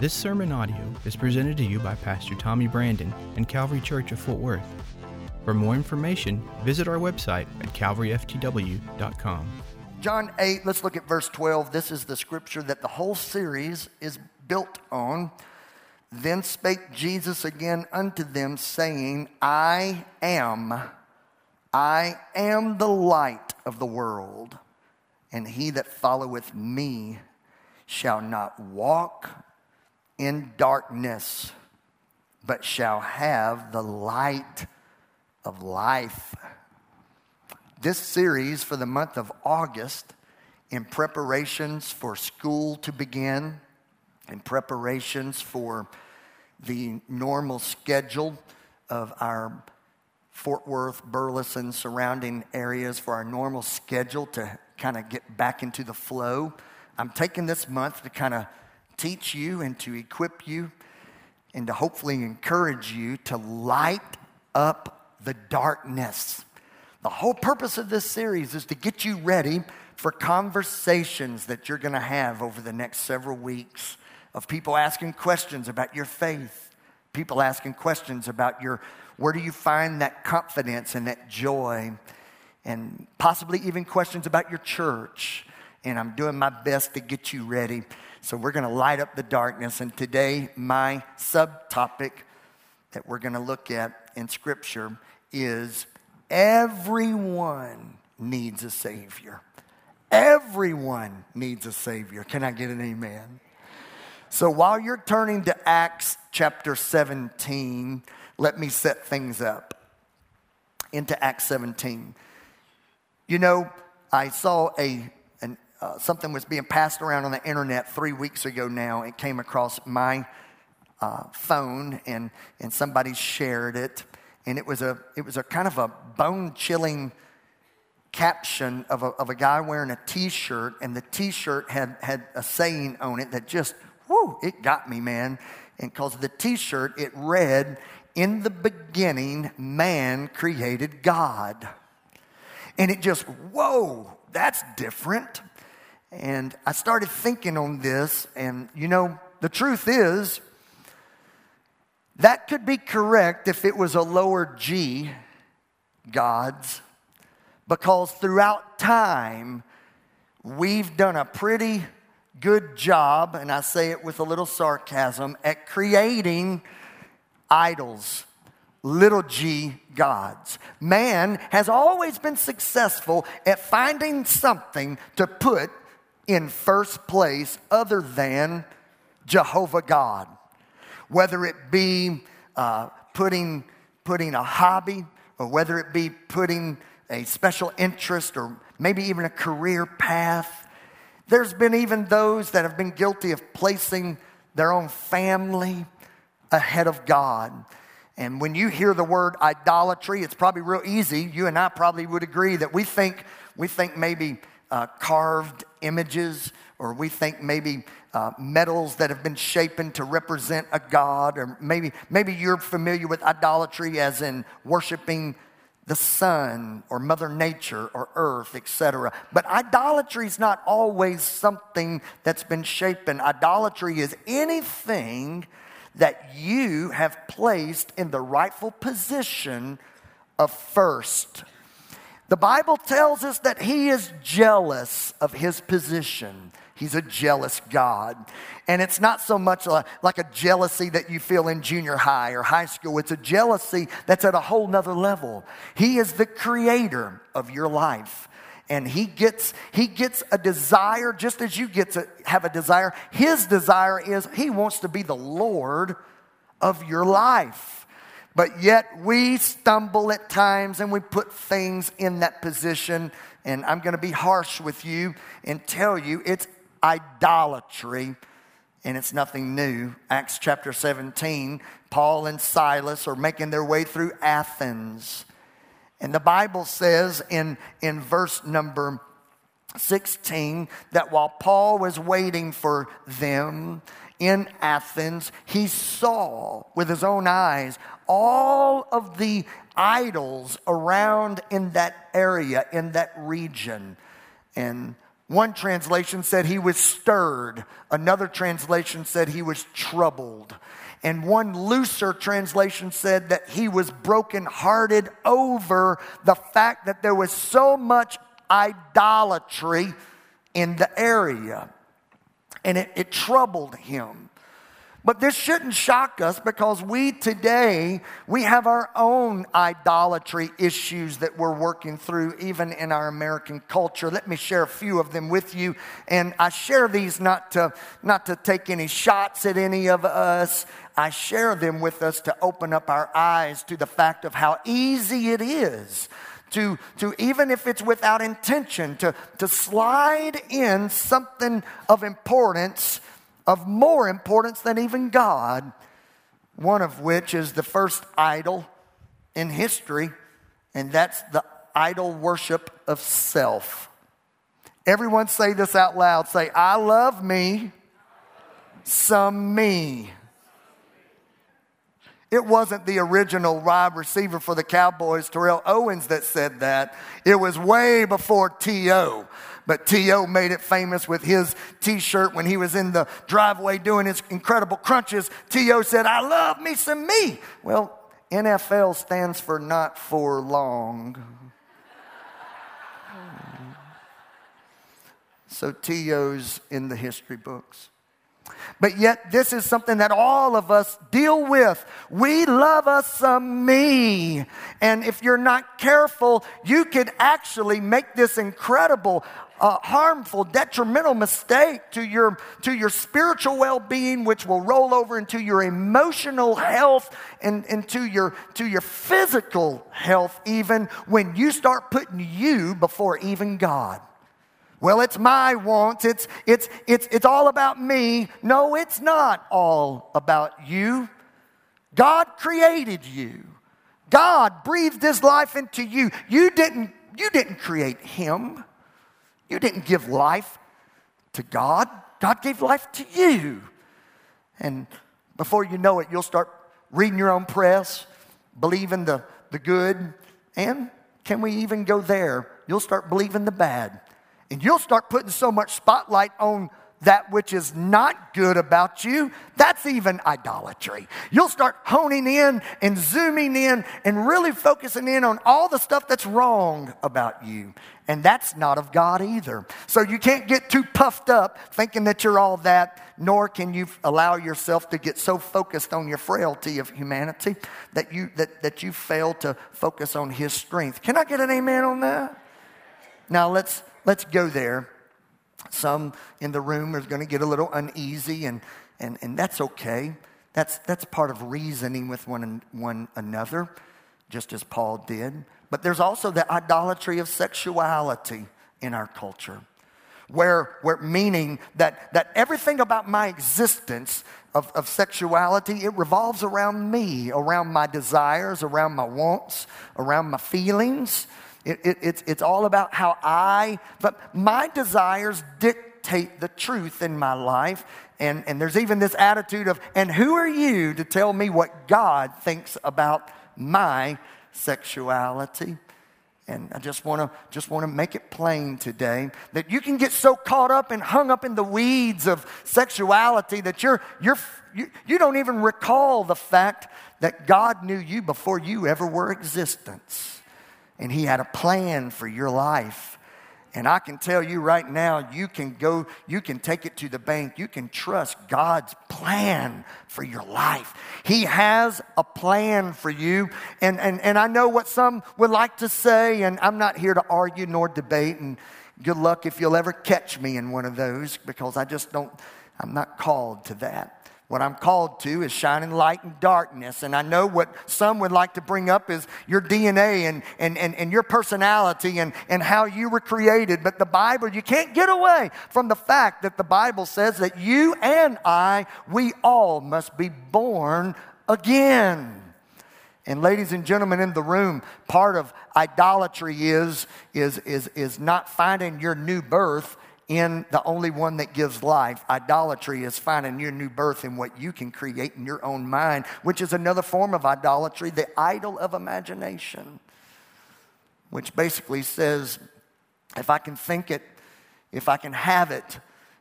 This sermon audio is presented to you by Pastor Tommy Brandon and Calvary Church of Fort Worth. For more information, visit our website at calvaryftw.com. John 8, let's look at verse 12. This is the scripture that the whole series is built on. Then spake Jesus again unto them, saying, I am, I am the light of the world, and he that followeth me shall not walk in darkness, but shall have the light of life. This series for the month of August, in preparations for school to begin, in preparations for the normal schedule of our Fort Worth, Burleson, surrounding areas for our normal schedule to kind of get back into the flow. I'm taking this month to kind of teach you and to equip you and to hopefully encourage you to light up the darkness. The whole purpose of this series is to get you ready for conversations that you're going to have over the next several weeks of people asking questions about your faith, people asking questions about your where do you find that confidence and that joy, and possibly even questions about your church. And I'm doing my best to get you ready so we're going to light up the darkness. And today, my subtopic that we're going to look at in Scripture is everyone needs a Savior. Everyone needs a Savior. Can I get an amen? So while you're turning to Acts chapter 17, let me set things up into Acts 17. You know, I saw a uh, something was being passed around on the internet three weeks ago now. It came across my uh, phone and, and somebody shared it. And it was a, it was a kind of a bone chilling caption of a, of a guy wearing a t shirt. And the t shirt had, had a saying on it that just, whoo, it got me, man. And because the t shirt, it read, In the beginning, man created God. And it just, whoa, that's different. And I started thinking on this, and you know, the truth is, that could be correct if it was a lower G, God's, because throughout time, we've done a pretty good job, and I say it with a little sarcasm, at creating idols, little g gods. Man has always been successful at finding something to put in first place other than Jehovah God. Whether it be uh, putting, putting a hobby, or whether it be putting a special interest, or maybe even a career path. There's been even those that have been guilty of placing their own family ahead of God. And when you hear the word idolatry, it's probably real easy. You and I probably would agree that we think, we think maybe uh, carved images, or we think maybe uh, metals that have been shapen to represent a god, or maybe, maybe you're familiar with idolatry as in worshiping the sun or mother nature or earth etc but idolatry is not always something that's been shapen idolatry is anything that you have placed in the rightful position of first the Bible tells us that he is jealous of his position. He's a jealous God. And it's not so much like a jealousy that you feel in junior high or high school. It's a jealousy that's at a whole nother level. He is the creator of your life. And he gets, he gets a desire just as you get to have a desire. His desire is he wants to be the Lord of your life. But yet we stumble at times and we put things in that position. And I'm going to be harsh with you and tell you it's idolatry and it's nothing new. Acts chapter 17, Paul and Silas are making their way through Athens. And the Bible says in, in verse number 16 that while Paul was waiting for them in Athens, he saw with his own eyes all of the idols around in that area, in that region. And One translation said he was stirred. Another translation said he was troubled. And one looser translation said that he was brokenhearted over the fact that there was so much idolatry in the area. And it, it troubled him. But this shouldn't shock us because we today, we have our own idolatry issues that we're working through, even in our American culture. Let me share a few of them with you. And I share these not to, not to take any shots at any of us. I share them with us to open up our eyes to the fact of how easy it is to, to even if it's without intention, to, to slide in something of importance of more importance than even God, one of which is the first idol in history, and that's the idol worship of self. Everyone say this out loud. Say, I love me, some me. It wasn't the original wide receiver for the Cowboys, Terrell Owens, that said that. It was way before T.O. But T.O. made it famous with his t shirt when he was in the driveway doing his incredible crunches. T.O. said, I love me some me. Well, NFL stands for not for long. So T.O.'s in the history books. But yet, this is something that all of us deal with. We love us some me. And if you're not careful, you could actually make this incredible, uh, harmful, detrimental mistake to your, to your spiritual well being, which will roll over into your emotional health and into your, to your physical health, even when you start putting you before even God. Well, it's my wants. It's, it's, it's, it's all about me. No, it's not all about you. God created you. God breathed his life into you. You didn't, you didn't create him. You didn't give life to God. God gave life to you. And before you know it, you'll start reading your own press, believing the, the good, and can we even go there? You'll start believing the bad. And you'll start putting so much spotlight on that which is not good about you, that's even idolatry. You'll start honing in and zooming in and really focusing in on all the stuff that's wrong about you. And that's not of God either. So you can't get too puffed up thinking that you're all that, nor can you allow yourself to get so focused on your frailty of humanity that you, that, that you fail to focus on His strength. Can I get an amen on that? Now let's let's go there. Some in the room are going to get a little uneasy, and, and, and that's okay. That's, that's part of reasoning with one, one another, just as Paul did. But there's also the idolatry of sexuality in our culture, where, where meaning that, that everything about my existence of, of sexuality, it revolves around me, around my desires, around my wants, around my feelings. It, it, it's, it's all about how I, but my desires dictate the truth in my life. And, and there's even this attitude of, and who are you to tell me what God thinks about my sexuality? And I just want to just want to make it plain today that you can get so caught up and hung up in the weeds of sexuality that you're you're you, you don't even recall the fact that God knew you before you ever were existence and He had a plan for your life. And I can tell you right now, you can go, you can take it to the bank. You can trust God's plan for your life. He has a plan for you. And, and, and I know what some would like to say, and I'm not here to argue nor debate. And good luck if you'll ever catch me in one of those because I just don't, I'm not called to that. What I'm called to is shining light in darkness. And I know what some would like to bring up is your DNA and, and, and, and your personality and, and how you were created. But the Bible, you can't get away from the fact that the Bible says that you and I, we all must be born again. And ladies and gentlemen in the room, part of idolatry is, is, is, is not finding your new birth in the only one that gives life. Idolatry is finding your new birth in what you can create in your own mind, which is another form of idolatry, the idol of imagination, which basically says, if I can think it, if I can have it,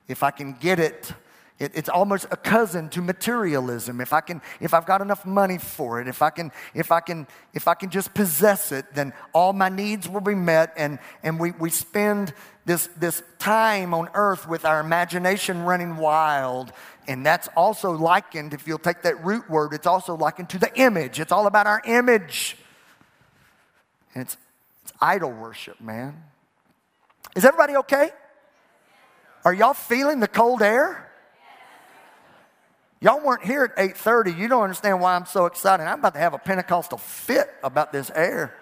if I can get it, it, it's almost a cousin to materialism. If I can, if I've got enough money for it, if I can, if I can, if I can just possess it, then all my needs will be met. And, and we, we spend this, this time on earth with our imagination running wild. And that's also likened, if you'll take that root word, it's also likened to the image. It's all about our image. And it's, it's idol worship, man. Is everybody okay? Are y'all feeling the cold air? Y'all weren't here at 8:30. You don't understand why I'm so excited. I'm about to have a Pentecostal fit about this air.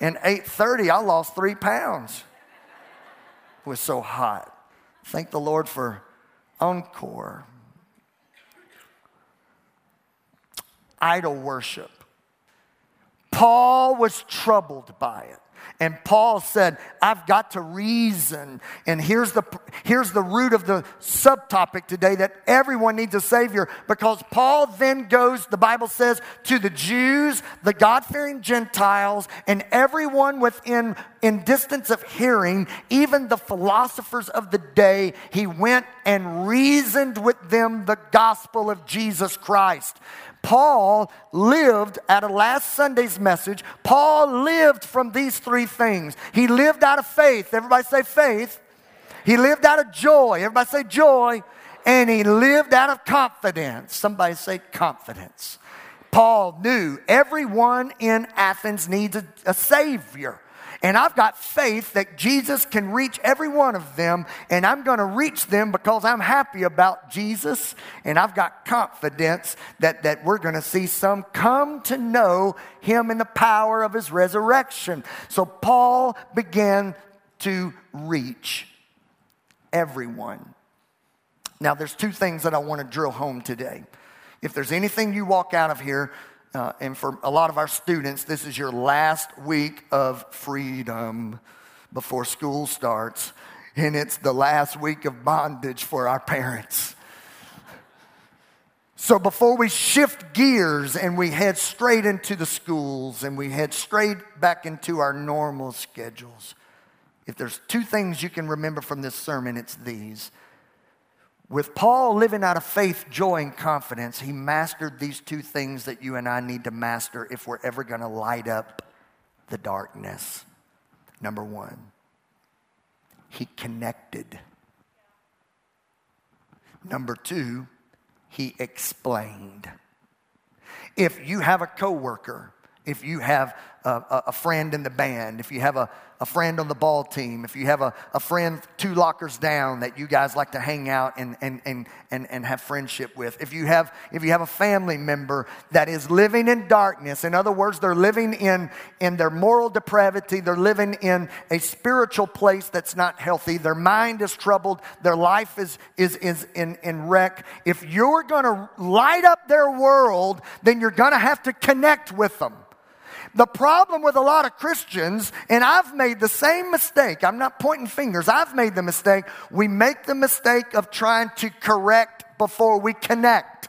In 8:30, I lost three pounds. It was so hot. Thank the Lord for encore. Idol worship. Paul was troubled by it. And Paul said, I've got to reason. And here's the, here's the root of the subtopic today that everyone needs a Savior because Paul then goes, the Bible says, to the Jews, the God fearing Gentiles, and everyone within in distance of hearing, even the philosophers of the day. He went and reasoned with them the gospel of Jesus Christ. Paul lived out of last Sunday's message. Paul lived from these three things. He lived out of faith. Everybody say faith. He lived out of joy. Everybody say joy. And he lived out of confidence. Somebody say confidence. Paul knew everyone in Athens needs a, a Savior. And I've got faith that Jesus can reach every one of them, and I'm going to reach them because I'm happy about Jesus, and I've got confidence that, that we're going to see some come to know him in the power of his resurrection. So Paul began to reach everyone. Now, there's two things that I want to drill home today. If there's anything you walk out of here uh, and for a lot of our students, this is your last week of freedom before school starts. And it's the last week of bondage for our parents. So before we shift gears and we head straight into the schools and we head straight back into our normal schedules, if there's two things you can remember from this sermon, it's these. With Paul living out of faith, joy, and confidence, he mastered these two things that you and I need to master if we're ever going to light up the darkness. Number one, he connected. Number two, he explained. If you have a coworker, if you have a, a, friend in the band, if you have a, a friend on the ball team, if you have a, a friend two lockers down that you guys like to hang out and, and, and, and, and have friendship with, if you have, if you have a family member that is living in darkness, in other words, they're living in, in their moral depravity, they're living in a spiritual place that's not healthy, their mind is troubled, their life is, is, is in, in wreck, if you're going to light up their world, then you're going to have to connect with them. The problem with a lot of Christians, and I've made the same mistake, I'm not pointing fingers, I've made the mistake. We make the mistake of trying to correct before we connect.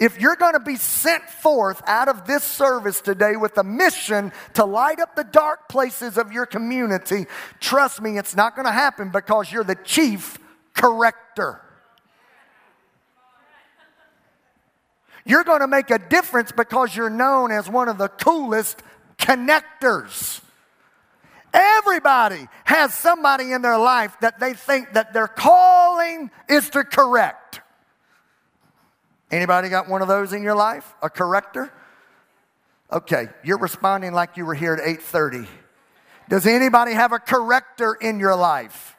If you're going to be sent forth out of this service today with a mission to light up the dark places of your community, trust me, it's not going to happen because you're the chief corrector. You're going to make a difference because you're known as one of the coolest connectors. Everybody has somebody in their life that they think that their calling is to correct. Anybody got one of those in your life? A corrector? Okay, you're responding like you were here at 8:30. Does anybody have a corrector in your life?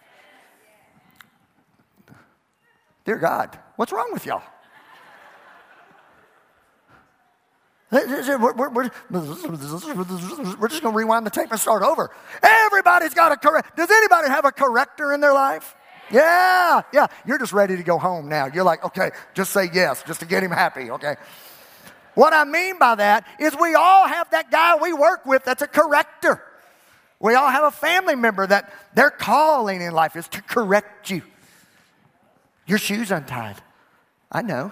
Dear God, what's wrong with y'all? We're, just going to rewind the tape and start over. Everybody's got a correct. Does anybody have a corrector in their life? Yeah, yeah. You're just ready to go home now. You're like, okay, just say yes, just to get him happy, okay? What I mean by that is we all have that guy we work with that's a corrector. We all have a family member that their calling in life is to correct you. Your shoe's untied. I know.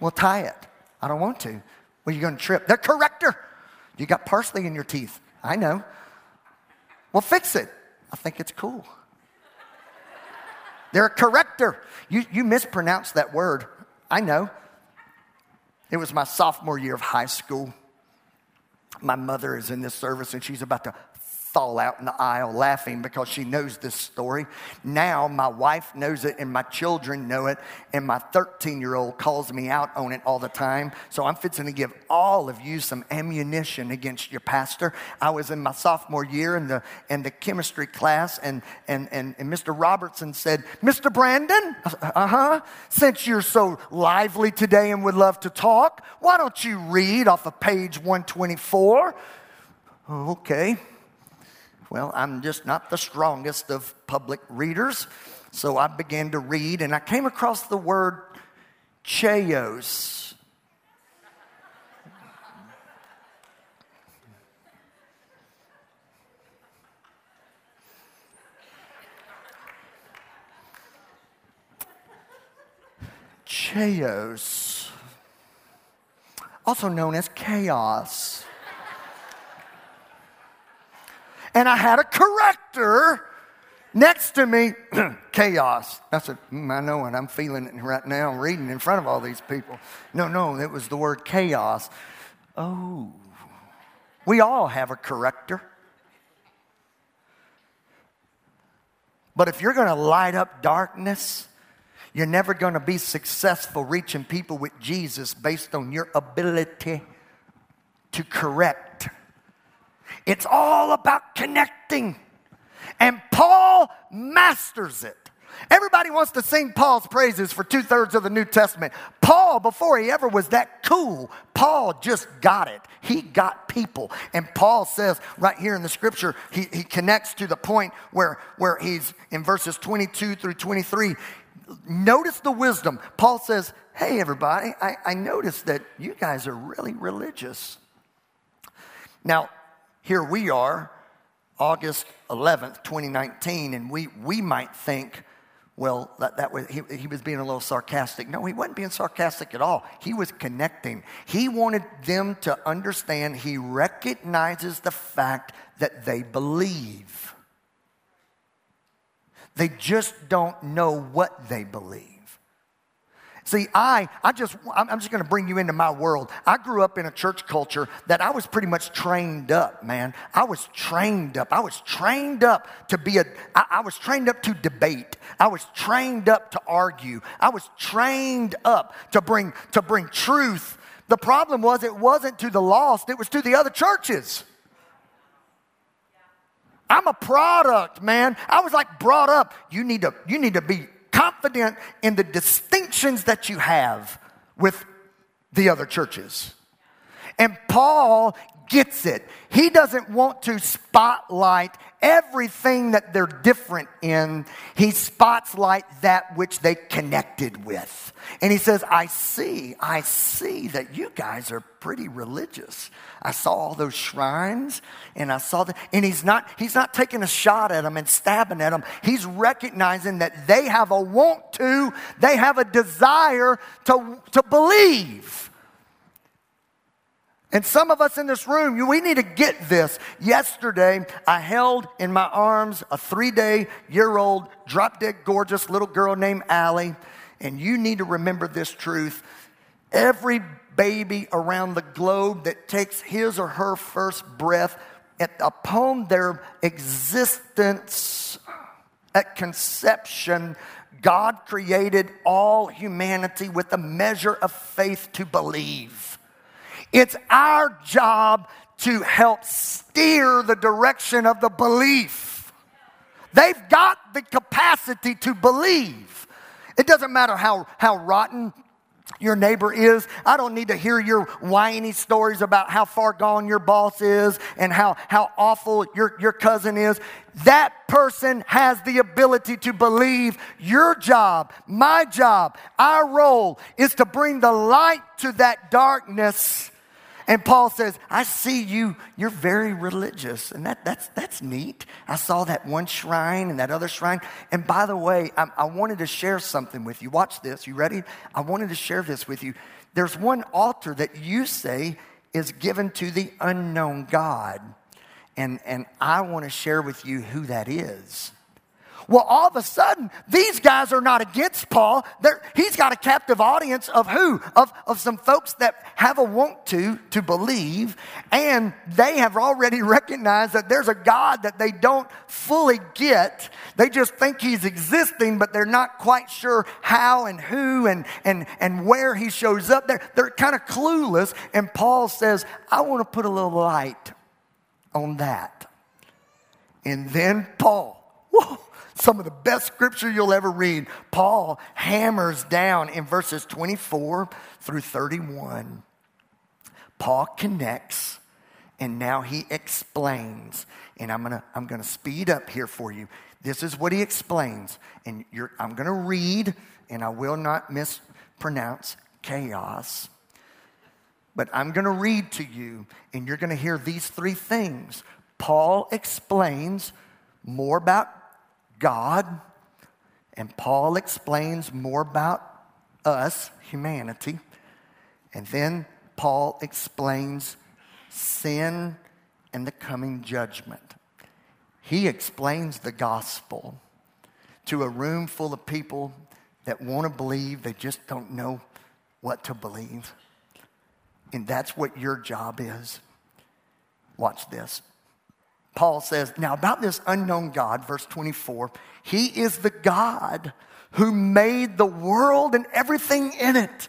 Well, tie it. I don't want to. Well, you're going to trip. The corrector. You got parsley in your teeth. I know. Well, fix it. I think it's cool. They're a corrector. You, you mispronounced that word. I know. It was my sophomore year of high school. My mother is in this service and she's about to fall out in the aisle laughing because she knows this story. Now my wife knows it and my children know it, and my 13 year old calls me out on it all the time. So I'm fixing to give all of you some ammunition against your pastor. I was in my sophomore year in the in the chemistry class, and and and, and Mr. Robertson said, Mr. Brandon, uh-huh, since you're so lively today and would love to talk, why don't you read off of page 124? Okay. Well, I'm just not the strongest of public readers. So I began to read and I came across the word Cheos. Cheos, also known as chaos. And I had a corrector next to me. Chaos. That's a, mm, I know it. I'm feeling it right now. I'm reading in front of all these people. No, no, it was the word chaos. Oh, we all have a corrector. But if you're going to light up darkness, you're never going to be successful reaching people with Jesus based on your ability to correct it's all about connecting. And Paul masters it. Everybody wants to sing Paul's praises for two thirds of the New Testament. Paul, before he ever was that cool, Paul just got it. He got people. And Paul says right here in the scripture, he, he connects to the point where, where he's in verses 22 through 23. Notice the wisdom. Paul says, Hey, everybody, I, I noticed that you guys are really religious. Now, here we are, August 11th, 2019, and we, we might think, well, that, that was, he, he was being a little sarcastic. No, he wasn't being sarcastic at all. He was connecting. He wanted them to understand he recognizes the fact that they believe. They just don't know what they believe. See, I, I just, I'm just going to bring you into my world. I grew up in a church culture that I was pretty much trained up, man. I was trained up. I was trained up to be a, I, I was trained up to debate. I was trained up to argue. I was trained up to bring, to bring truth. The problem was it wasn't to the lost, it was to the other churches. I'm a product, man. I was like brought up. You need to, you need to be confident in the distinctions that you have with the other churches. And Paul gets it. He doesn't want to spotlight everything that they're different in. He spots spotlight that which they connected with. And he says, I see, I see that you guys are pretty religious. I saw all those shrines and I saw that. And he's not, he's not taking a shot at them and stabbing at them. He's recognizing that they have a want to, they have a desire to, to believe. And some of us in this room, we need to get this. Yesterday, I held in my arms a three day year old, drop dead gorgeous little girl named Allie. And you need to remember this truth. Every baby around the globe that takes his or her first breath, at, upon their existence at conception, God created all humanity with a measure of faith to believe. It's our job to help steer the direction of the belief. They've got the capacity to believe. It doesn't matter how, how rotten your neighbor is. I don't need to hear your whiny stories about how far gone your boss is and how, how awful your, your cousin is. That person has the ability to believe your job, my job, our role is to bring the light to that darkness and Paul says, I see you, you're very religious. And that, that's, that's neat. I saw that one shrine and that other shrine. And by the way, I, I wanted to share something with you. Watch this. You ready? I wanted to share this with you. There's one altar that you say is given to the unknown God. And, and I want to share with you who that is. Well, all of a sudden, these guys are not against Paul. They're, he's got a captive audience of who? Of, of some folks that have a want to, to believe, and they have already recognized that there's a God that they don't fully get. They just think he's existing, but they're not quite sure how and who and, and, and where he shows up. They're, they're kind of clueless. And Paul says, I want to put a little light on that. And then Paul, whoa, some of the best scripture you'll ever read. Paul hammers down in verses 24 through 31. Paul connects and now he explains. And I'm gonna, I'm gonna speed up here for you. This is what he explains. And I'm gonna read, and I will not mispronounce chaos. But I'm gonna read to you, and you're gonna hear these three things. Paul explains more about God, and Paul explains more about us, humanity, and then Paul explains sin and the coming judgment. He explains the gospel to a room full of people that want to believe, they just don't know what to believe. And that's what your job is. Watch this. Paul says, Now, about this unknown God, verse 24, He is the God who made the world and everything in it.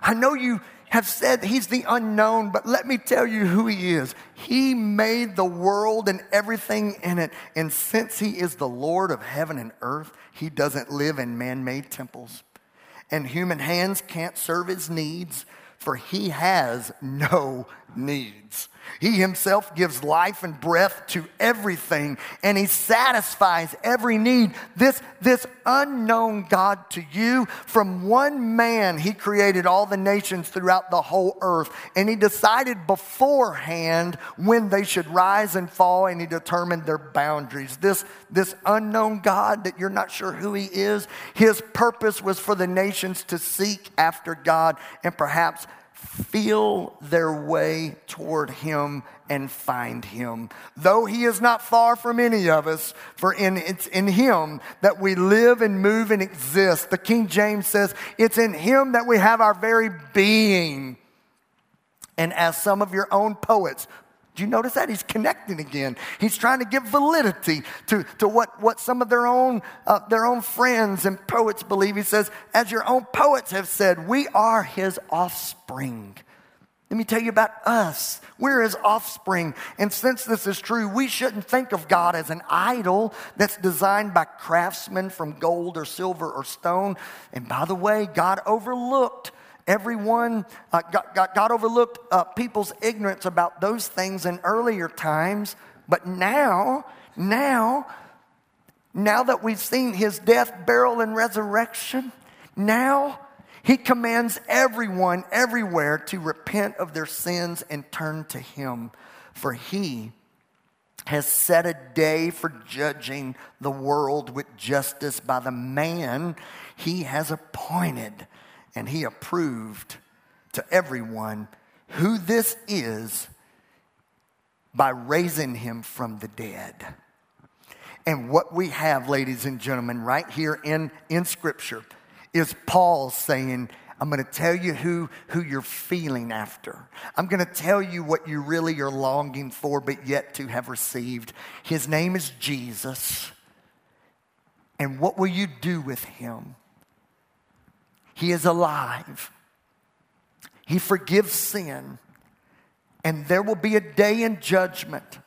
I know you have said He's the unknown, but let me tell you who He is. He made the world and everything in it. And since He is the Lord of heaven and earth, He doesn't live in man made temples. And human hands can't serve His needs, for He has no needs. He himself gives life and breath to everything, and he satisfies every need. This, this unknown God to you, from one man, he created all the nations throughout the whole earth, and he decided beforehand when they should rise and fall, and he determined their boundaries. This, this unknown God that you're not sure who he is, his purpose was for the nations to seek after God and perhaps feel their way toward him and find him. Though he is not far from any of us, for in, it's in him that we live and move and exist. The King James says, it's in him that we have our very being. And as some of your own poets do you notice that? He's connecting again. He's trying to give validity to, to what, what some of their own, uh, their own friends and poets believe. He says, as your own poets have said, we are his offspring. Let me tell you about us. We're his offspring. And since this is true, we shouldn't think of God as an idol that's designed by craftsmen from gold or silver or stone. And by the way, God overlooked Everyone, uh, God, overlooked uh, people's ignorance about those things in earlier times, but now, now, now that we've seen his death, burial, and resurrection, now he commands everyone everywhere to repent of their sins and turn to him, for he has set a day for judging the world with justice by the man he has appointed and he approved to everyone who this is by raising him from the dead. And what we have, ladies and gentlemen, right here in, in Scripture is Paul saying, I'm going to tell you who, who you're feeling after. I'm going to tell you what you really are longing for, but yet to have received. His name is Jesus. And what will you do with him? He is alive. He forgives sin. And there will be a day in judgment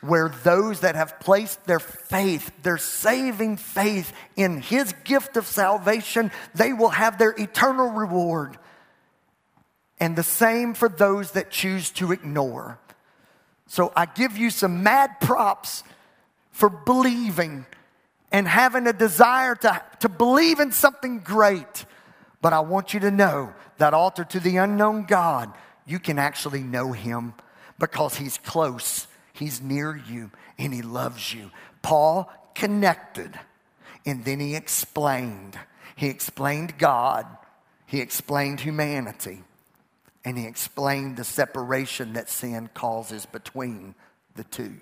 where those that have placed their faith, their saving faith in His gift of salvation, they will have their eternal reward. And the same for those that choose to ignore. So I give you some mad props for believing and having a desire to, to believe in something great. But I want you to know that altar to the unknown God, you can actually know him because he's close, he's near you, and he loves you. Paul connected and then he explained. He explained God, he explained humanity, and he explained the separation that sin causes between the two.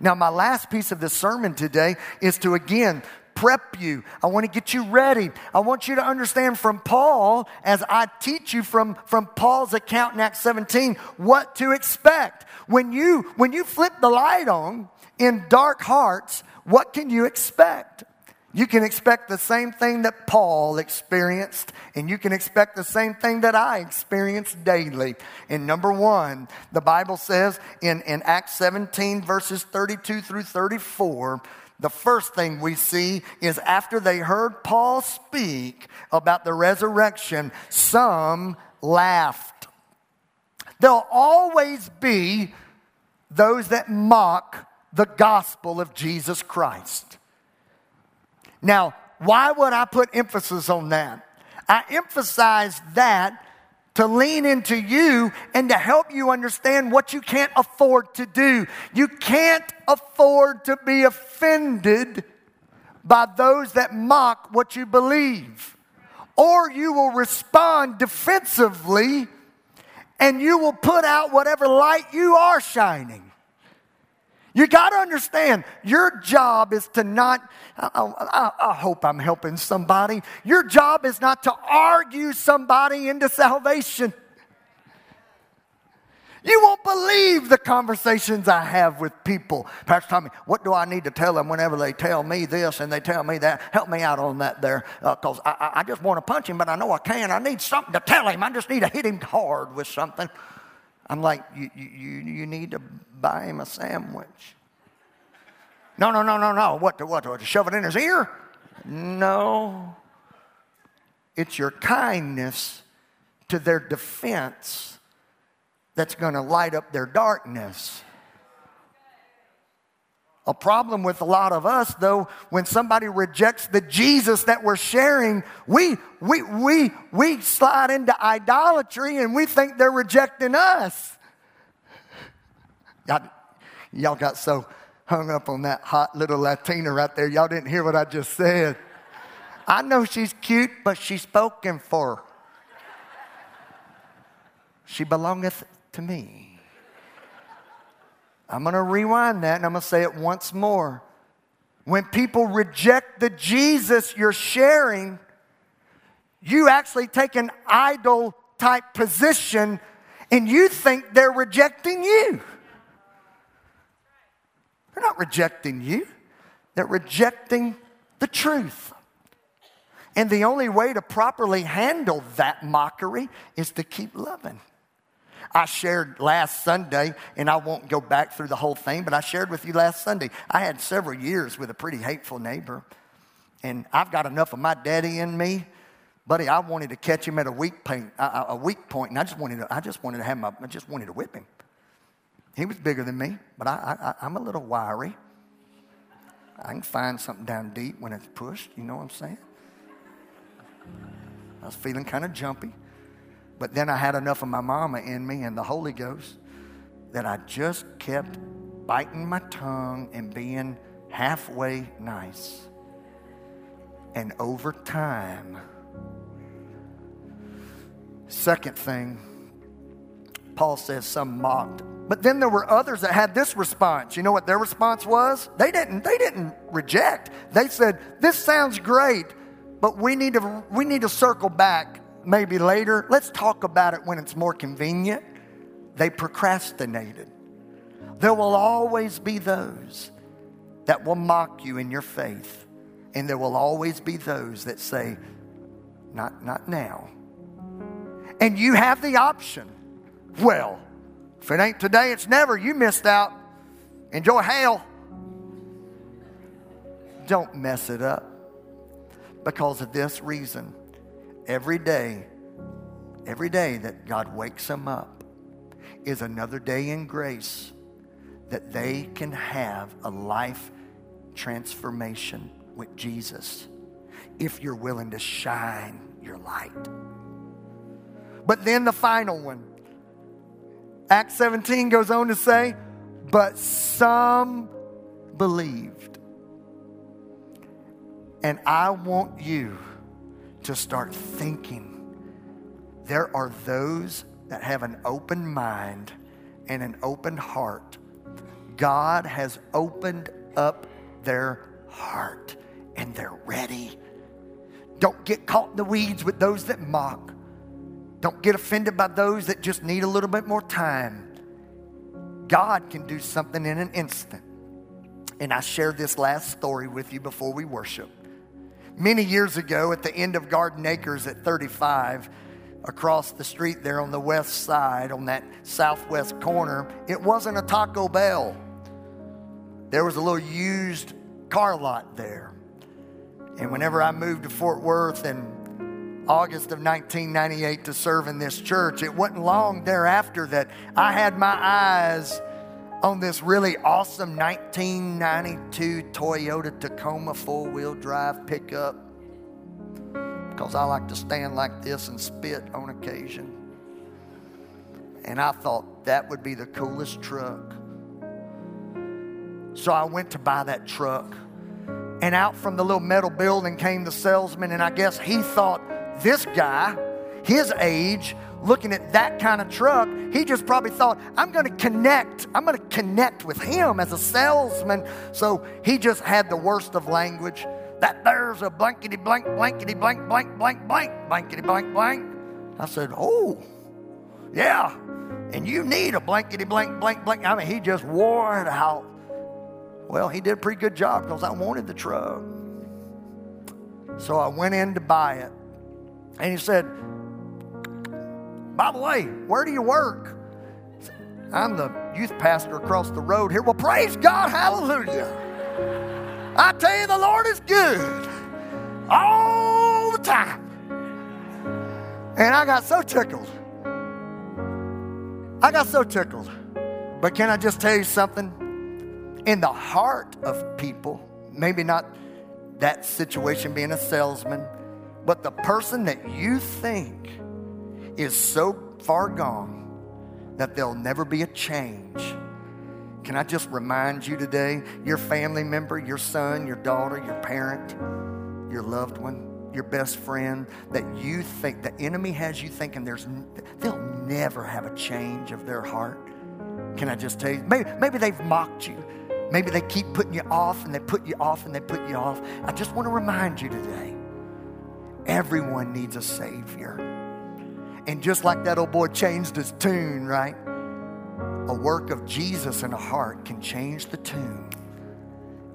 Now, my last piece of this sermon today is to again prep you. I want to get you ready. I want you to understand from Paul, as I teach you from, from Paul's account in Acts 17, what to expect. When you, when you flip the light on in dark hearts, what can you expect? You can expect the same thing that Paul experienced, and you can expect the same thing that I experience daily. And number one, the Bible says in, in Acts 17, verses 32 through 34, the first thing we see is after they heard Paul speak about the resurrection, some laughed. There'll always be those that mock the gospel of Jesus Christ. Now, why would I put emphasis on that? I emphasize that to lean into you and to help you understand what you can't afford to do. You can't afford to be offended by those that mock what you believe, or you will respond defensively and you will put out whatever light you are shining. You got to understand, your job is to not, I, I, I, hope I'm helping somebody. Your job is not to argue somebody into salvation. You won't believe the conversations I have with people. Pastor Tommy, what do I need to tell them whenever they tell me this and they tell me that? Help me out on that there, because uh, I, I just want to punch him, but I know I can't. I need something to tell him. I just need to hit him hard with something. I'm like, you, you, you need to buy him a sandwich. No, no, no, no, no. What, to, what, to, to shove it in his ear? No. It's your kindness to their defense that's going to light up their darkness. A problem with a lot of us, though, when somebody rejects the Jesus that we're sharing, we, we, we, we slide into idolatry and we think they're rejecting us. Y'all, y'all got so hung up on that hot little Latina right there. Y'all didn't hear what I just said. I know she's cute, but she's spoken for. She belongeth to me. I'm going to rewind that and I'm going to say it once more. When people reject the Jesus you're sharing, you actually take an idol type position and you think they're rejecting you. They're not rejecting you, they're rejecting the truth. And the only way to properly handle that mockery is to keep loving. I shared last Sunday, and I won't go back through the whole thing, but I shared with you last Sunday. I had several years with a pretty hateful neighbor, and I've got enough of my daddy in me. Buddy, I wanted to catch him at a weak point, a weak point, and I just wanted to, I just wanted to have my, I just wanted to whip him. He was bigger than me, but I, I, I'm a little wiry. I can find something down deep when it's pushed, you know what I'm saying? I was feeling kind of jumpy. But then I had enough of my mama in me and the Holy Ghost that I just kept biting my tongue and being halfway nice. And over time, second thing, Paul says some mocked. But then there were others that had this response. You know what their response was? They didn't, they didn't reject. They said, This sounds great, but we need to, we need to circle back maybe later. Let's talk about it when it's more convenient. They procrastinated. There will always be those that will mock you in your faith, and there will always be those that say, Not, not now. And you have the option. Well, if it ain't today, it's never. You missed out. Enjoy hell. Don't mess it up because of this reason every day, every day that God wakes them up is another day in grace that they can have a life transformation with Jesus if you're willing to shine your light. But then the final one, Acts 17 goes on to say, but some believed. And I want you to start thinking. There are those that have an open mind and an open heart God has opened up their heart and they're ready. Don't get caught in the weeds with those that mock. Don't get offended by those that just need a little bit more time. God can do something in an instant. And I shared this last story with you before we worship. Many years ago, at the end of Garden Acres at 35, across the street there on the west side, on that southwest corner, it wasn't a Taco Bell. There was a little used car lot there. And whenever I moved to Fort Worth in August of 1998 to serve in this church, it wasn't long thereafter that I had my eyes on this really awesome 1992 Toyota Tacoma four wheel drive pickup because I like to stand like this and spit on occasion. And I thought that would be the coolest truck. So I went to buy that truck. And out from the little metal building came the salesman, and I guess he thought this guy, his age, looking at that kind of truck, he just probably thought, I'm going to connect. I'm going to connect with him as a salesman. So he just had the worst of language. That there's a blankety blank, blankety blank, blank, blank, blank, blankety blank, blank. I said, Oh, yeah. And you need a blankety blank, blank, blank. I mean, he just wore it out. Well, he did a pretty good job because I wanted the truck. So I went in to buy it. And he said, by the way, where do you work? I'm the youth pastor across the road here. Well, praise God, hallelujah. I tell you, the Lord is good all the time. And I got so tickled. I got so tickled. But can I just tell you something? In the heart of people, maybe not that situation being a salesman, but the person that you think is so far gone that there'll never be a change. Can I just remind you today, your family member, your son, your daughter, your parent, your loved one, your best friend, that you think the enemy has you thinking there's they'll never have a change of their heart. Can I just tell you? Maybe, maybe they've mocked you. Maybe they keep putting you off and they put you off and they put you off. I just want to remind you today everyone needs a Savior. And just like that old boy changed his tune, right? A work of Jesus in a heart can change the tune.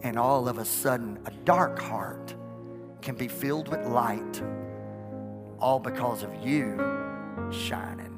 And all of a sudden, a dark heart can be filled with light, all because of you shining.